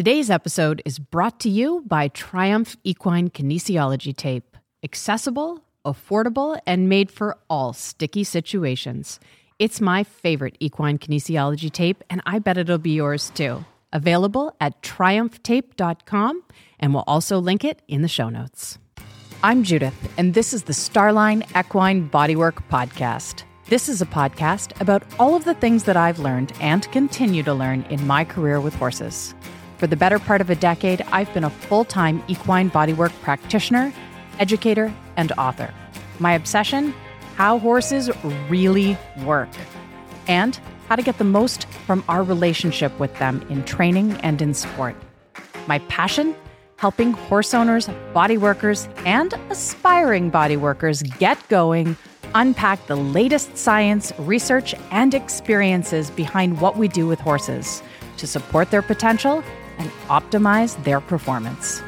Today's episode is brought to you by Triumph Equine Kinesiology Tape. Accessible, affordable, and made for all sticky situations. It's my favorite equine kinesiology tape, and I bet it'll be yours too. Available at triumphtape.com, and we'll also link it in the show notes. I'm Judith, and this is the Starline Equine Bodywork Podcast. This is a podcast about all of the things that I've learned and continue to learn in my career with horses. For the better part of a decade, I've been a full time equine bodywork practitioner, educator, and author. My obsession how horses really work, and how to get the most from our relationship with them in training and in sport. My passion helping horse owners, body workers, and aspiring body workers get going, unpack the latest science, research, and experiences behind what we do with horses to support their potential and optimize their performance.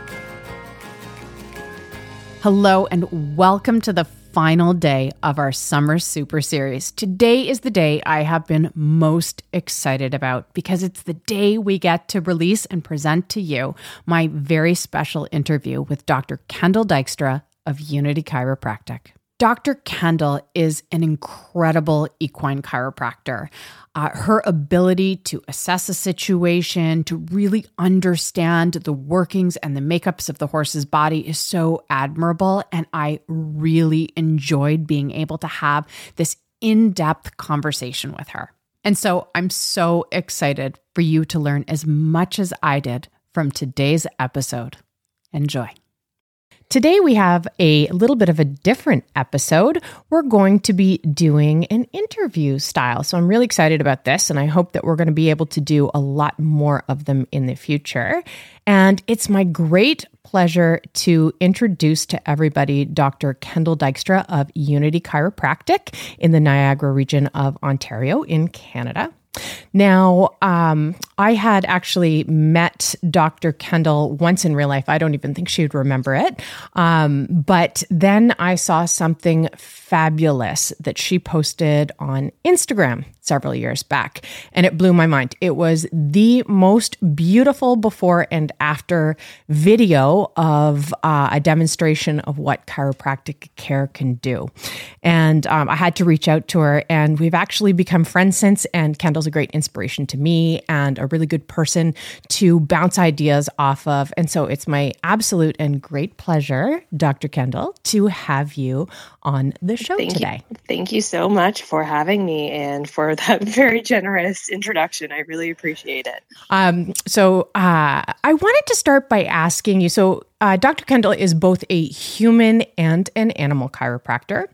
Hello, and welcome to the final day of our Summer Super Series. Today is the day I have been most excited about because it's the day we get to release and present to you my very special interview with Dr. Kendle Dykstra of Unity Chiropractic. Dr. Kendle is an incredible equine chiropractor. Uh, her ability to assess a situation, to really understand the workings and the makeups of the horse's body is so admirable. And I really enjoyed being able to have this in depth conversation with her. And so I'm so excited for you to learn as much as I did from today's episode. Enjoy. Today, we have a little bit of a different episode. We're going to be doing an interview style. So I'm really excited about this, and I hope that we're going to be able to do a lot more of them in the future. And it's my great pleasure to introduce to everybody Dr. Kendle Dykstra of Unity Chiropractic in the Niagara region of Ontario in Canada. Now, um, I had actually met Dr. Kendle once in real life. I don't even think she would remember it. Um, but then I saw something fabulous that she posted on Instagram several years back, and it blew my mind. It was the most beautiful before and after video of uh, a demonstration of what chiropractic care can do. And um, I had to reach out to her, and we've actually become friends since. And Kendle's a great inspiration to me and a really good person to bounce ideas off of. And so it's my absolute and great pleasure, Dr. Kendle, to have you on the show Thank today. You. Thank you so much for having me and for that very generous introduction. I really appreciate it. Um, so uh, I wanted to start by asking you. So uh, Dr. Kendle is both a human and an animal chiropractor,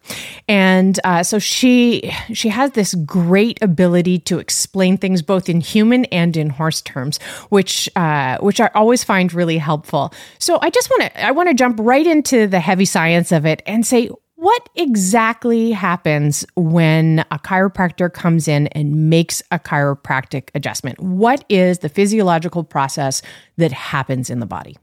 and uh, so she she has this great ability to explain things both in human and in horse terms, which uh, which I always find really helpful. So I just want to I want to jump right into the heavy science of it and say what exactly happens when a chiropractor comes in and makes a chiropractic adjustment? What is the physiological process that happens in the body?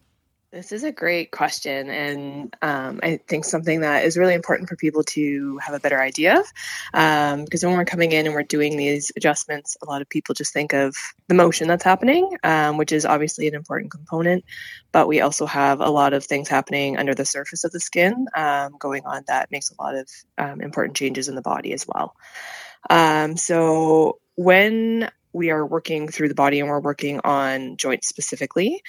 This is a great question, and um, I think something that is really important for people to have a better idea of. Um, because when we're coming in and we're doing these adjustments, a lot of people just think of the motion that's happening, um, which is obviously an important component. But we also have a lot of things happening under the surface of the skin um, going on that makes a lot of um, important changes in the body as well. Um, so when we are working through the body and we're working on joints specifically,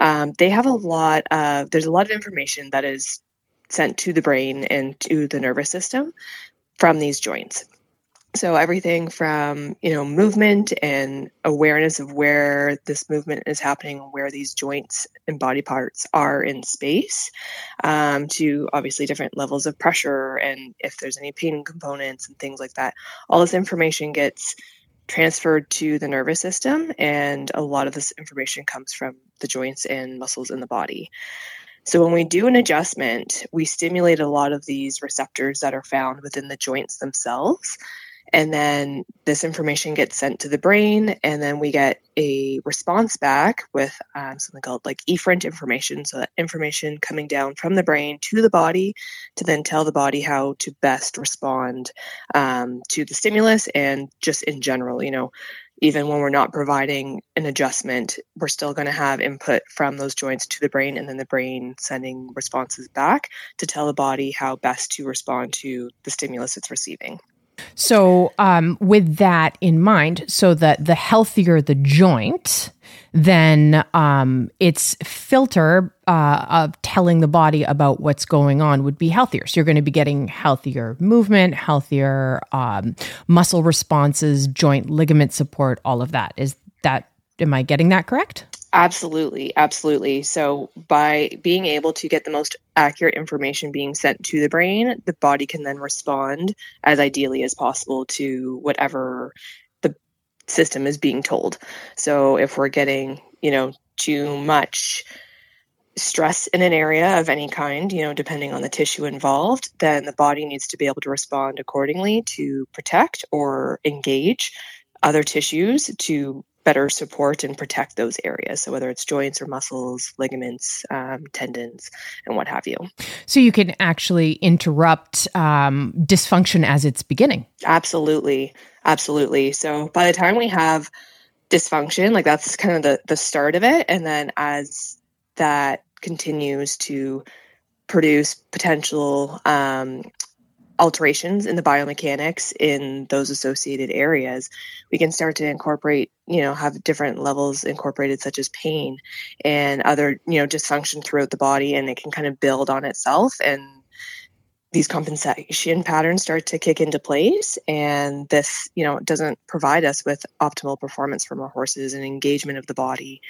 um, they have a lot of, there's a lot of information that is sent to the brain and to the nervous system from these joints. So everything from you know movement and awareness of where this movement is happening, where these joints and body parts are in space, um, to obviously different levels of pressure and if there's any pain components and things like that. All this information gets transferred to the nervous system, and a lot of this information comes from the joints and muscles in the body. So, when we do an adjustment, we stimulate a lot of these receptors that are found within the joints themselves. And then this information gets sent to the brain, and then we get a response back with um, something called like efferent information. So that information coming down from the brain to the body to then tell the body how to best respond um, to the stimulus and just in general, you know, even when we're not providing an adjustment, we're still going to have input from those joints to the brain, and then the brain sending responses back to tell the body how best to respond to the stimulus it's receiving. So, um, with that in mind, so that the healthier the joint, then um, its filter uh, of telling the body about what's going on would be healthier. So, you're going to be getting healthier movement, healthier um, muscle responses, joint ligament support, all of that. Is that, am I getting that correct? Absolutely, absolutely. So, by being able to get the most accurate information being sent to the brain, the body can then respond as ideally as possible to whatever the system is being told. So, if we're getting, you know, too much stress in an area of any kind, you know, depending on the tissue involved, then the body needs to be able to respond accordingly to protect or engage other tissues to better support and protect those areas. So whether it's joints or muscles, ligaments, um, tendons, and what have you. So you can actually interrupt um, dysfunction as it's beginning. Absolutely, absolutely. So by the time we have dysfunction, like that's kind of the the start of it, and then as that continues to produce potential um, alterations in the biomechanics in those associated areas, we can start to incorporate, you know, have different levels incorporated, such as pain and other, you know, dysfunction throughout the body, and it can kind of build on itself and these compensation patterns start to kick into place and this you know doesn't provide us with optimal performance from our horses and engagement of the body.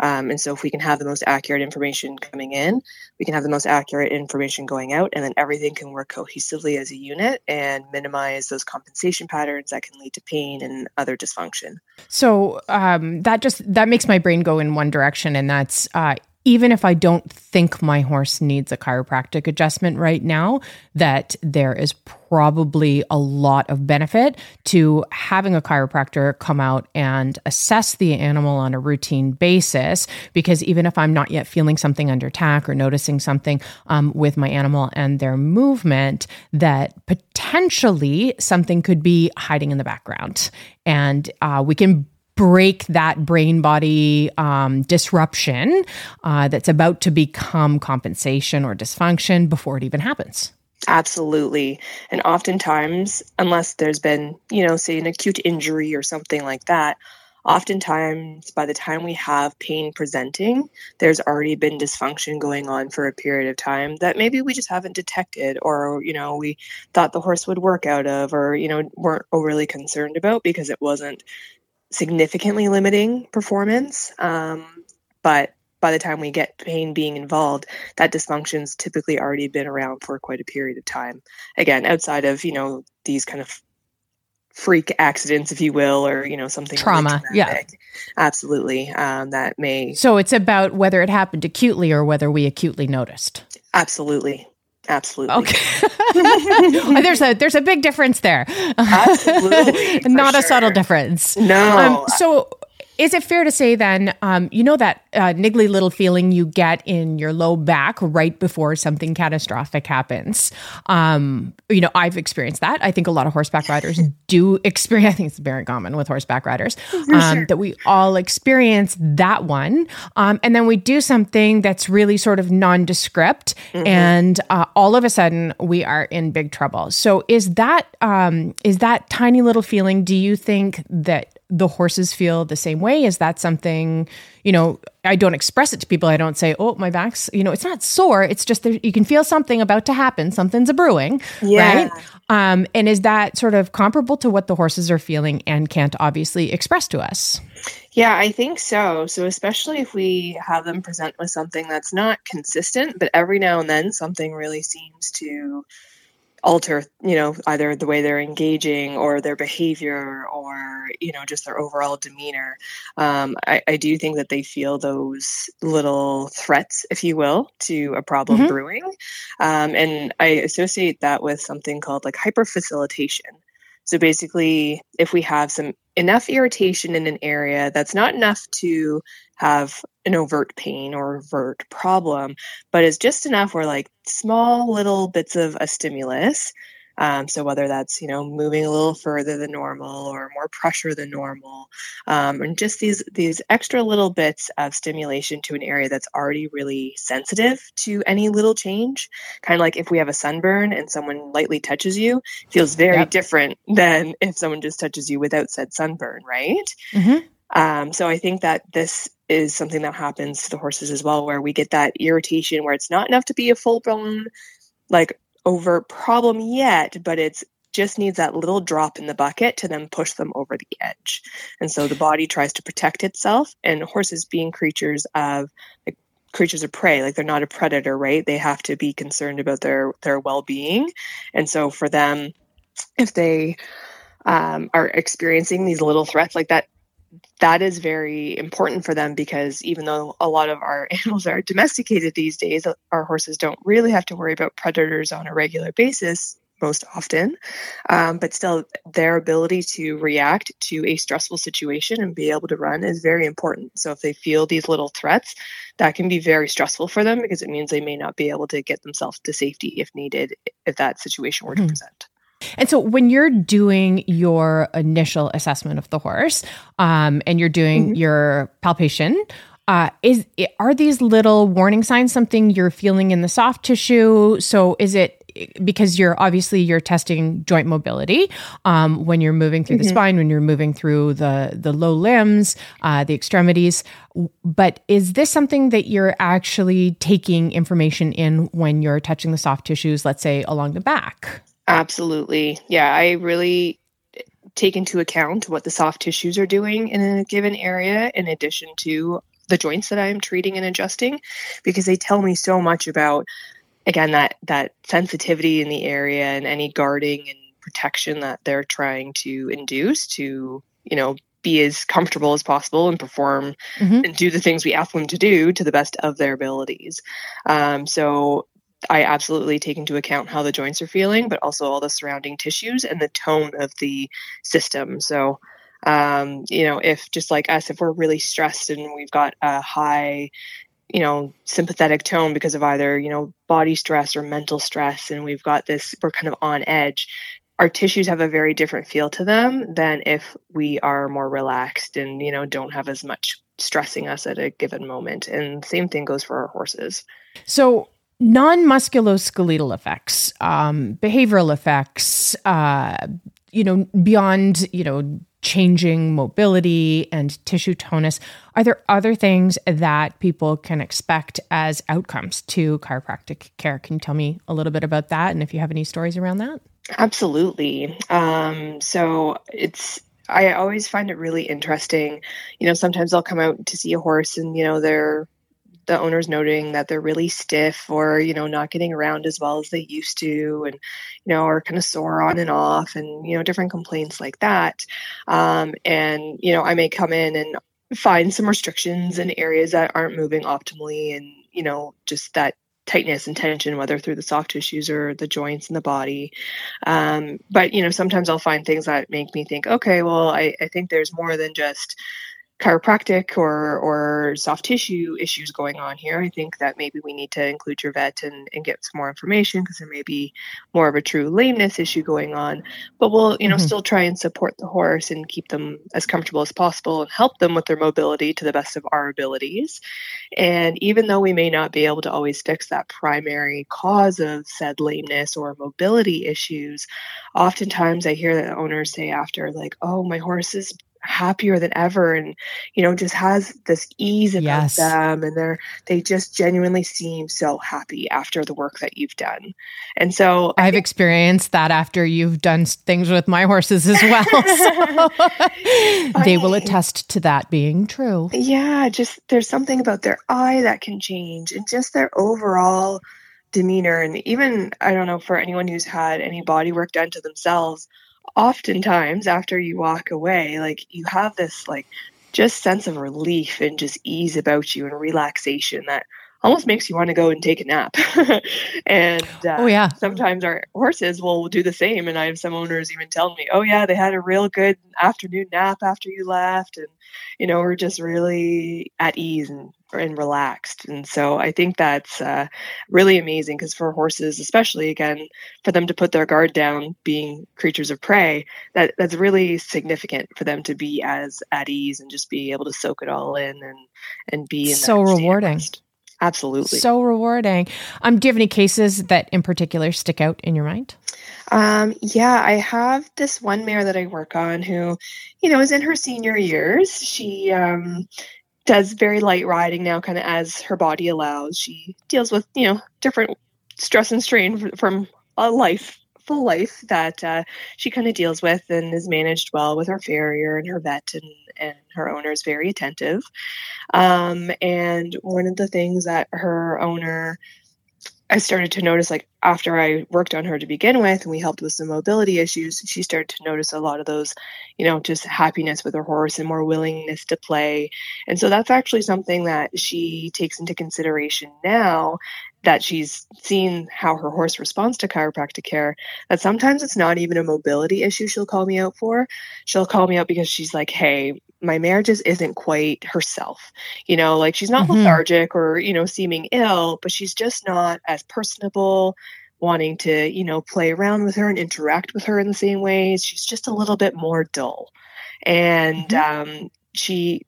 Um, and so if we can have the most accurate information coming in we can have the most accurate information going out and then everything can work cohesively as a unit and minimize those compensation patterns that can lead to pain and other dysfunction. So um, that just that makes my brain go in one direction and that's uh, even if I don't think my horse needs a chiropractic adjustment right now, that there is probably a lot of benefit to having a chiropractor come out and assess the animal on a routine basis. Because even if I'm not yet feeling something under tack or noticing something um, with my animal and their movement, that potentially something could be hiding in the background. And uh, we can break that brain body um, disruption uh, that's about to become compensation or dysfunction before it even happens. Absolutely. And oftentimes, unless there's been, you know, say an acute injury or something like that, oftentimes by the time we have pain presenting, there's already been dysfunction going on for a period of time that maybe we just haven't detected or, you know, we thought the horse would work out of or, you know, weren't overly concerned about because it wasn't significantly limiting performance. Um, but by the time we get pain being involved, that dysfunction's typically already been around for quite a period of time. Again, outside of you know these kind of freak accidents, if you will, or you know something trauma. Really yeah, absolutely. Um, that may. So it's about whether it happened acutely or whether we acutely noticed. Absolutely. Absolutely. Okay. there's a there's a big difference there. Absolutely. Not sure. a subtle difference. No. Um, so is it fair to say then, um, you know, that uh, niggly little feeling you get in your low back right before something catastrophic happens? Um, you know, I've experienced that. I think a lot of horseback riders do experience, I think it's very common with horseback riders, um, sure. that we all experience that one. Um, and then we do something that's really sort of nondescript, mm-hmm. and uh, all of a sudden we are in big trouble. So is that um, is that tiny little feeling, do you think that the horses feel the same way? Is that something, you know, I don't express it to people. I don't say, oh, my back's, you know, it's not sore. It's just that you can feel something about to happen. Something's a brewing, yeah. right? Um, and is that sort of comparable to what the horses are feeling and can't obviously express to us? Yeah, I think so. So, especially if we have them present with something that's not consistent, but every now and then something really seems to alter you know either the way they're engaging or their behavior or you know just their overall demeanor. Um, I, I, do think that they feel those little threats if you will to a problem mm-hmm. brewing. Um, and i associate that with something called like hyperfacilitation. So basically, if we have some enough irritation in an area that's not enough to have an overt pain or overt problem, but it's just enough where like small little bits of a stimulus um, so whether that's you know moving a little further than normal or more pressure than normal, um, and just these these extra little bits of stimulation to an area that's already really sensitive to any little change, kind of like if we have a sunburn and someone lightly touches you, feels very yep. different than if someone just touches you without said sunburn, right? Mm-hmm. Um, so I think that this is something that happens to the horses as well, where we get that irritation where it's not enough to be a full blown like overt problem yet, but it's just needs that little drop in the bucket to then push them over the edge. And so the body tries to protect itself, and horses being creatures of like, creatures of prey, like they're not a predator, right? They have to be concerned about their their well being, and so for them, if they um, are experiencing these little threats like that that is very important for them because even though a lot of our animals are domesticated these days, our horses don't really have to worry about predators on a regular basis most often. Um, but still, their ability to react to a stressful situation and be able to run is very important. So if they feel these little threats, that can be very stressful for them because it means they may not be able to get themselves to safety if needed, if that situation were to mm-hmm. present. And so when you're doing your initial assessment of the horse um, and you're doing mm-hmm. your palpation, uh, is are these little warning signs something you're feeling in the soft tissue? So is it because you're obviously you're testing joint mobility um, when you're moving through mm-hmm. the spine, when you're moving through the the low limbs, uh, the extremities. But is this something that you're actually taking information in when you're touching the soft tissues, let's say along the back? Absolutely. Yeah, I really take into account what the soft tissues are doing in a given area in addition to the joints that I'm treating and adjusting because they tell me so much about again that that sensitivity in the area and any guarding and protection that they're trying to induce to, you know, be as comfortable as possible and perform mm-hmm. and do the things we ask them to do to the best of their abilities. Um, so I absolutely take into account how the joints are feeling, but also all the surrounding tissues and the tone of the system. So, um, you know, if just like us, if we're really stressed and we've got a high, you know, sympathetic tone because of either, you know, body stress or mental stress, and we've got this, we're kind of on edge, our tissues have a very different feel to them than if we are more relaxed and, you know, don't have as much stressing us at a given moment. And same thing goes for our horses. So, non musculoskeletal effects, um, behavioral effects, uh, you know, beyond, you know, changing mobility and tissue tonus, are there other things that people can expect as outcomes to chiropractic care? Can you tell me a little bit about that and if you have any stories around that? Absolutely. Um, so it's I always find it really interesting. You know, sometimes I'll come out to see a horse and, you know, they're the owners noting that they're really stiff or you know not getting around as well as they used to and you know are kind of sore on and off and you know different complaints like that um, and you know i may come in and find some restrictions in areas that aren't moving optimally and you know just that tightness and tension, whether through the soft tissues or the joints in the body. Um, but you know, sometimes I'll find things that make me think, okay, well, I, I think there's more than just chiropractic or or soft tissue issues going on here. I think that maybe we need to include your vet and, and get some more information because there may be more of a true lameness issue going on. But we'll, you know, mm-hmm. still try and support the horse and keep them as comfortable as possible and help them with their mobility to the best of our abilities. And even though we may not be able to always fix that primary cause of said lameness or mobility issues, oftentimes I hear that owners say after, like, oh, my horse is happier than ever and you know just has this ease about yes. them and they're they just genuinely seem so happy after the work that you've done. And so i've think, experienced that after you've done things with my horses as well so they will attest to that being true. Yeah just there's something about their eye that can change and just their overall demeanor and even i don't know for anyone who's had any body work done to themselves oftentimes after you walk away, like you have this like just sense of relief and just ease about you and relaxation that almost makes you want to go and take a nap. and uh, oh yeah, sometimes our horses will do the same. And I have some owners even tell me, "Oh yeah, they had a real good afternoon nap after you left," and you know, we're just really at ease and and relaxed. And so I think that's uh, really amazing because for horses, especially again, for them to put their guard down, being creatures of prey, that that's really significant for them to be as at ease and just be able to soak it all in and and be so rewarding. Absolutely. So rewarding. Um, do you have any cases that in particular stick out in your mind? Um, yeah, I have this one mare that I work on who, you know, is in her senior years. She um, does very light riding now, kind of as her body allows. She deals with, you know, different stress and strain from a life full life that uh, she kind of deals with and is managed well with her farrier and her vet and, and her owner is very attentive. Um, and one of the things that her owner I started to notice like after I worked on her to begin with and we helped with some mobility issues, she started to notice a lot of those, you know, just happiness with her horse and more willingness to play. And so that's actually something that she takes into consideration now that she's seen how her horse responds to chiropractic care that sometimes it's not even a mobility issue she'll call me out for she'll call me out because she's like hey my mare just isn't quite herself you know like she's not mm-hmm. lethargic or you know seeming ill but she's just not as personable wanting to you know play around with her and interact with her in the same ways she's just a little bit more dull. And mm-hmm. um, she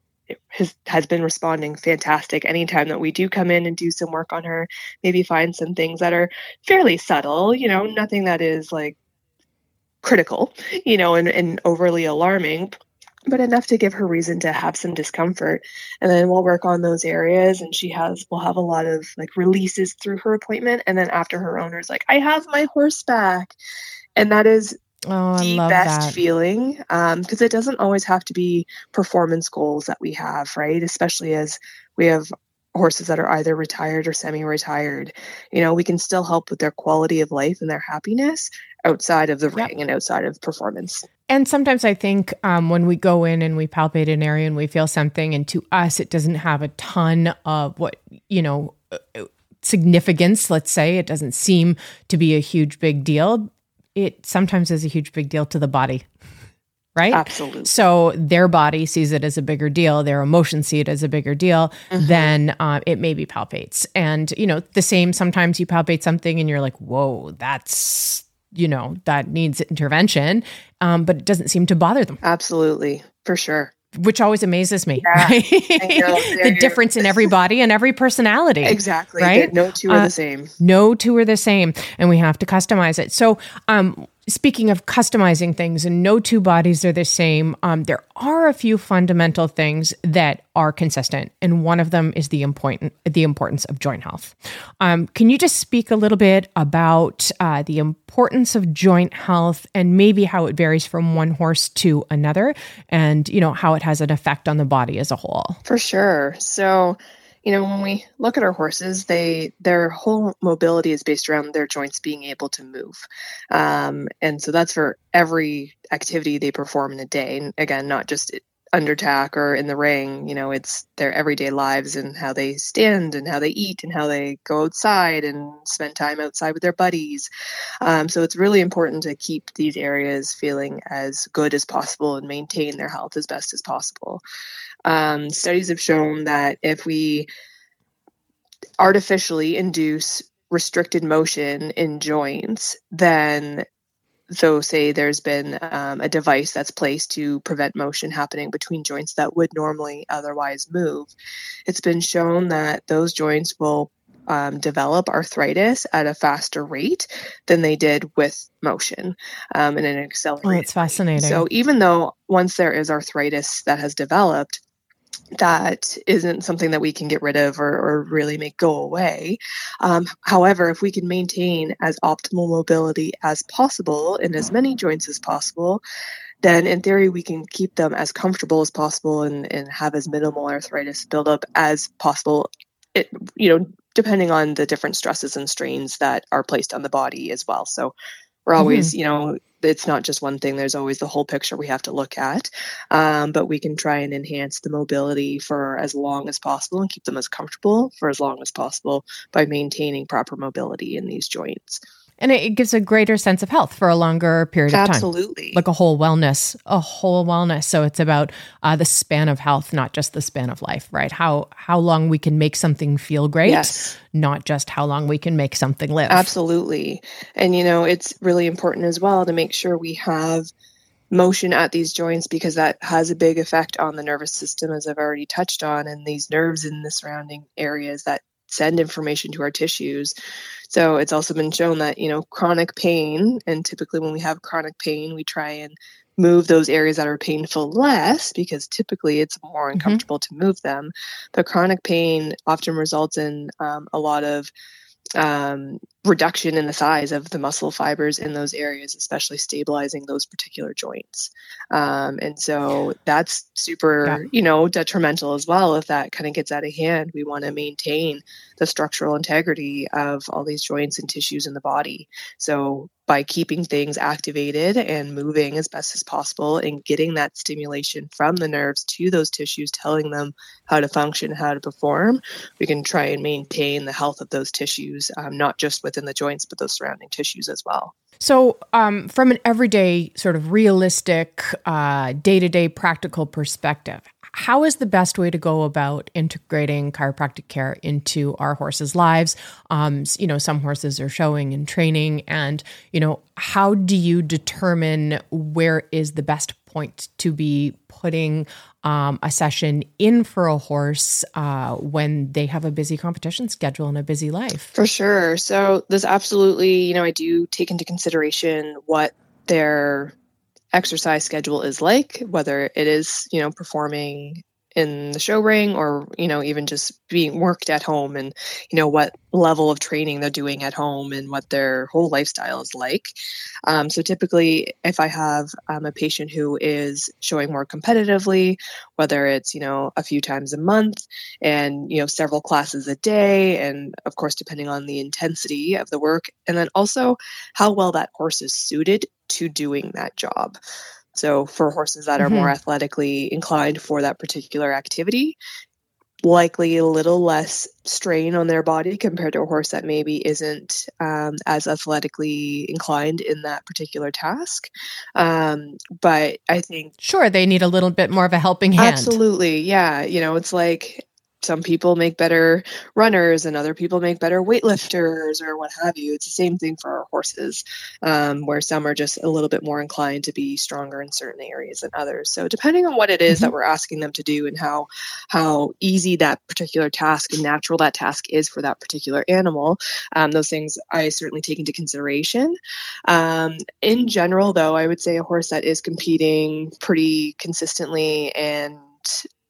has, has been responding fantastic anytime that we do come in and do some work on her maybe find some things that are fairly subtle you know nothing that is like critical you know and, and overly alarming but enough to give her reason to have some discomfort and then we'll work on those areas and she has will have a lot of like releases through her appointment and then after her owner's like i have my horse back and that is Oh, the best that. feeling because um, it doesn't always have to be performance goals that we have, right? Especially as we have horses that are either retired or semi-retired. You know, we can still help with their quality of life and their happiness outside of the yep. ring and outside of performance. And sometimes I think um, when we go in and we palpate an area and we feel something, and to us it doesn't have a ton of what you know uh, significance. Let's say it doesn't seem to be a huge big deal it sometimes is a huge big deal to the body right? Absolutely. So their body sees it as a bigger deal, their emotions see it as a bigger deal, mm-hmm. then uh, it maybe palpates. And, you know, the same, sometimes you palpate something and you're like, whoa, that's, you know, that needs intervention, um, but it doesn't seem to bother them. Absolutely, for sure which always amazes me. Yeah, right? the difference in every body and every personality. Exactly. Right. No two are uh, the same. No two are the same, and we have to customize it. So, um, speaking of customizing things and no two bodies are the same, um, there are a few fundamental things that are consistent, and one of them is the important the importance of joint health. Um, can you just speak a little bit about uh, the importance of joint health and maybe how it varies from one horse to another, and you know how it has an effect on the body as a whole? For sure. So you know when we look at our horses they their whole mobility is based around their joints being able to move. Um, and so that's for every activity they perform in a day. And again not just under tack or in the ring you know it's their everyday lives and how they stand and how they eat and how they go outside and spend time outside with their buddies. Um, so it's really important to keep these areas feeling as good as possible and maintain their health as best as possible um, studies have shown that if we artificially induce restricted motion in joints, then so say there's been um, a device that's placed to prevent motion happening between joints that would normally otherwise move it's been shown that those joints will um, develop arthritis at a faster rate than they did with motion um, in an accelerated. Oh, it's fascinating. So even though once there is arthritis that has developed, that isn't something that we can get rid of or, or really make go away. Um, however, if we can maintain as optimal mobility as possible in as many joints as possible, then in theory we can keep them as comfortable as possible and, and have as minimal arthritis buildup as possible. It, you know, depending on the different stresses and strains that are placed on the body as well. So we're always, mm-hmm. you know, it's not just one thing. There's always the whole picture we have to look at. Um, but we can try and enhance the mobility for as long as possible and keep them as comfortable for as long as possible by maintaining proper mobility in these joints and it gives a greater sense of health for a longer period of time. Absolutely, like a whole wellness, a whole wellness. So it's about uh, the span of health, not just the span of life, right? How how long we can make something feel great, yes. not just how long we can make something live. Absolutely, and you know it's really important as well to make sure we have motion at these joints because that has a big effect on the nervous system as i've already touched on and these nerves in the surrounding areas that send information to our tissues. So it's also been shown that, you know, chronic pain, and typically when we have chronic pain, we try and move those areas that are painful less because typically it's more mm-hmm. uncomfortable mm-hmm. to move them. But chronic pain often results in um, a lot of um, reduction in the size of the muscle fibers in those areas, especially stabilizing those particular joints. Um, and so that's super, yeah. you know, detrimental as well if that kind of gets out of hand. We want to maintain the structural integrity of all these joints and tissues in the body. So by keeping things activated and moving as best as possible and getting that stimulation from the nerves to those tissues, telling them how to function, how to perform, we can try and maintain the health of those tissues, um, not just within the joints, but those surrounding tissues as well. So, um, from an everyday, sort of realistic, day to day practical perspective, how is the best way to go about integrating chiropractic care into our horses' lives? Um, you know, some horses are showing and training, and you know, how do you determine where is the best point to be putting um, a session in for a horse uh, when they have a busy competition schedule and a busy life? For sure. So, this absolutely, you know, I do take into consideration what their exercise schedule is like, whether it is, you know, performing in the show ring or you know even just being worked at home and you know what level of training they're doing at home and what their whole lifestyle is like um, so typically if i have um, a patient who is showing more competitively whether it's you know a few times a month and you know several classes a day and of course depending on the intensity of the work and then also how well that horse is suited to doing that job. So, for horses that are mm-hmm. more athletically inclined for that particular activity, likely a little less strain on their body compared to a horse that maybe isn't um, as athletically inclined in that particular task. Um, but I think. Sure, they need a little bit more of a helping hand. Absolutely. Yeah. You know, it's like some people make better runners and other people make better weightlifters or what have you. It's the same thing for our horses, um, where some are just a little bit more inclined to be stronger in certain areas than others. So depending on what it is mm-hmm. that we're asking them to do and how how easy that particular task and natural that task is for that particular animal, um, those things I certainly take into consideration. Um, in general, though, I would say a horse that is competing pretty consistently and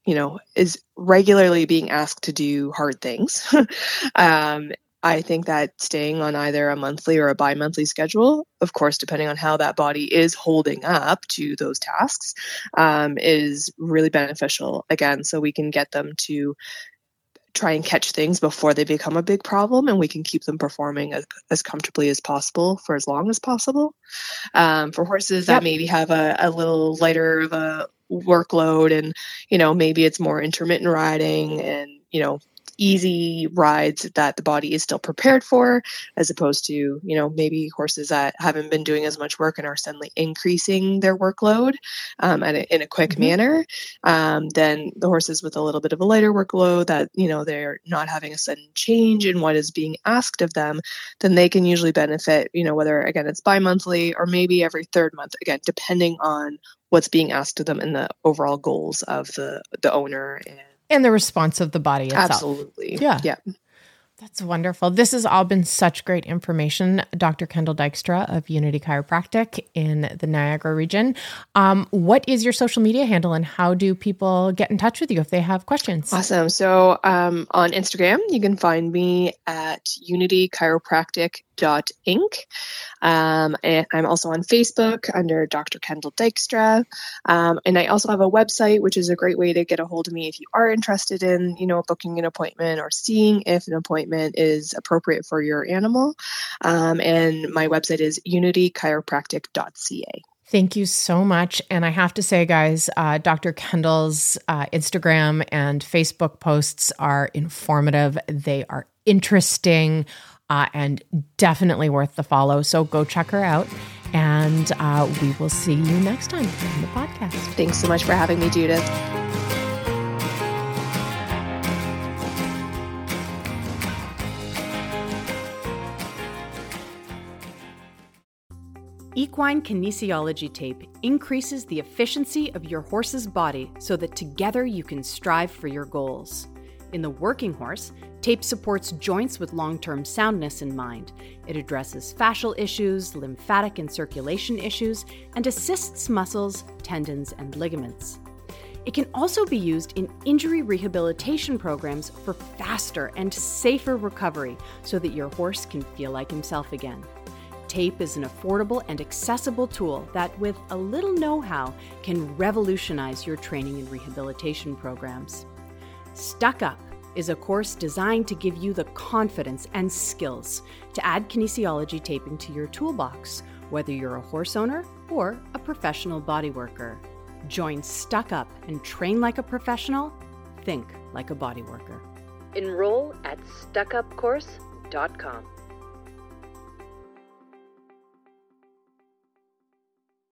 you know, is regularly being asked to do hard things. um, I think that staying on either a monthly or a bi monthly schedule, of course, depending on how that body is holding up to those tasks, um, is really beneficial. Again, so we can get them to try and catch things before they become a big problem and we can keep them performing as, as comfortably as possible for as long as possible. Um, for horses that maybe have a, a little lighter of a workload and you know maybe it's more intermittent riding and you know easy rides that the body is still prepared for as opposed to you know maybe horses that haven't been doing as much work and are suddenly increasing their workload um, a, in a quick mm-hmm. manner um, then the horses with a little bit of a lighter workload that you know they're not having a sudden change in what is being asked of them then they can usually benefit you know whether again it's bi-monthly or maybe every third month again depending on what's being asked of them and the overall goals of the the owner and and the response of the body itself. Absolutely. Yeah. Yeah. That's wonderful. This has all been such great information. Dr. Kendle Dykstra of Unity Chiropractic in the Niagara region. Um, what is your social media handle and how do people get in touch with you if they have questions? Awesome. So um, on Instagram, you can find me at Unity Chiropractic Inc. Um, I'm also on Facebook under Dr. Kendle Dykstra. Um, and I also have a website, which is a great way to get a hold of me if you are interested in, you know, booking an appointment or seeing if an appointment is appropriate for your animal. Um, and my website is unitychiropractic.ca. Thank you so much. And I have to say, guys, uh, Dr. Kendle's uh, Instagram and Facebook posts are informative. They are interesting uh, and definitely worth the follow. So go check her out. And uh, we will see you next time on the podcast. Thanks so much for having me, Judith. Equine kinesiology tape increases the efficiency of your horse's body so that together you can strive for your goals. In the working horse, tape supports joints with long term soundness in mind. It addresses fascial issues, lymphatic and circulation issues, and assists muscles, tendons, and ligaments. It can also be used in injury rehabilitation programs for faster and safer recovery so that your horse can feel like himself again. Tape is an affordable and accessible tool that, with a little know how, can revolutionize your training and rehabilitation programs. Stuck Up is a course designed to give you the confidence and skills to add kinesiology taping to your toolbox, whether you're a horse owner or a professional body worker. Join Stuck Up and train like a professional, think like a body worker. Enroll at stuckupcourse.com.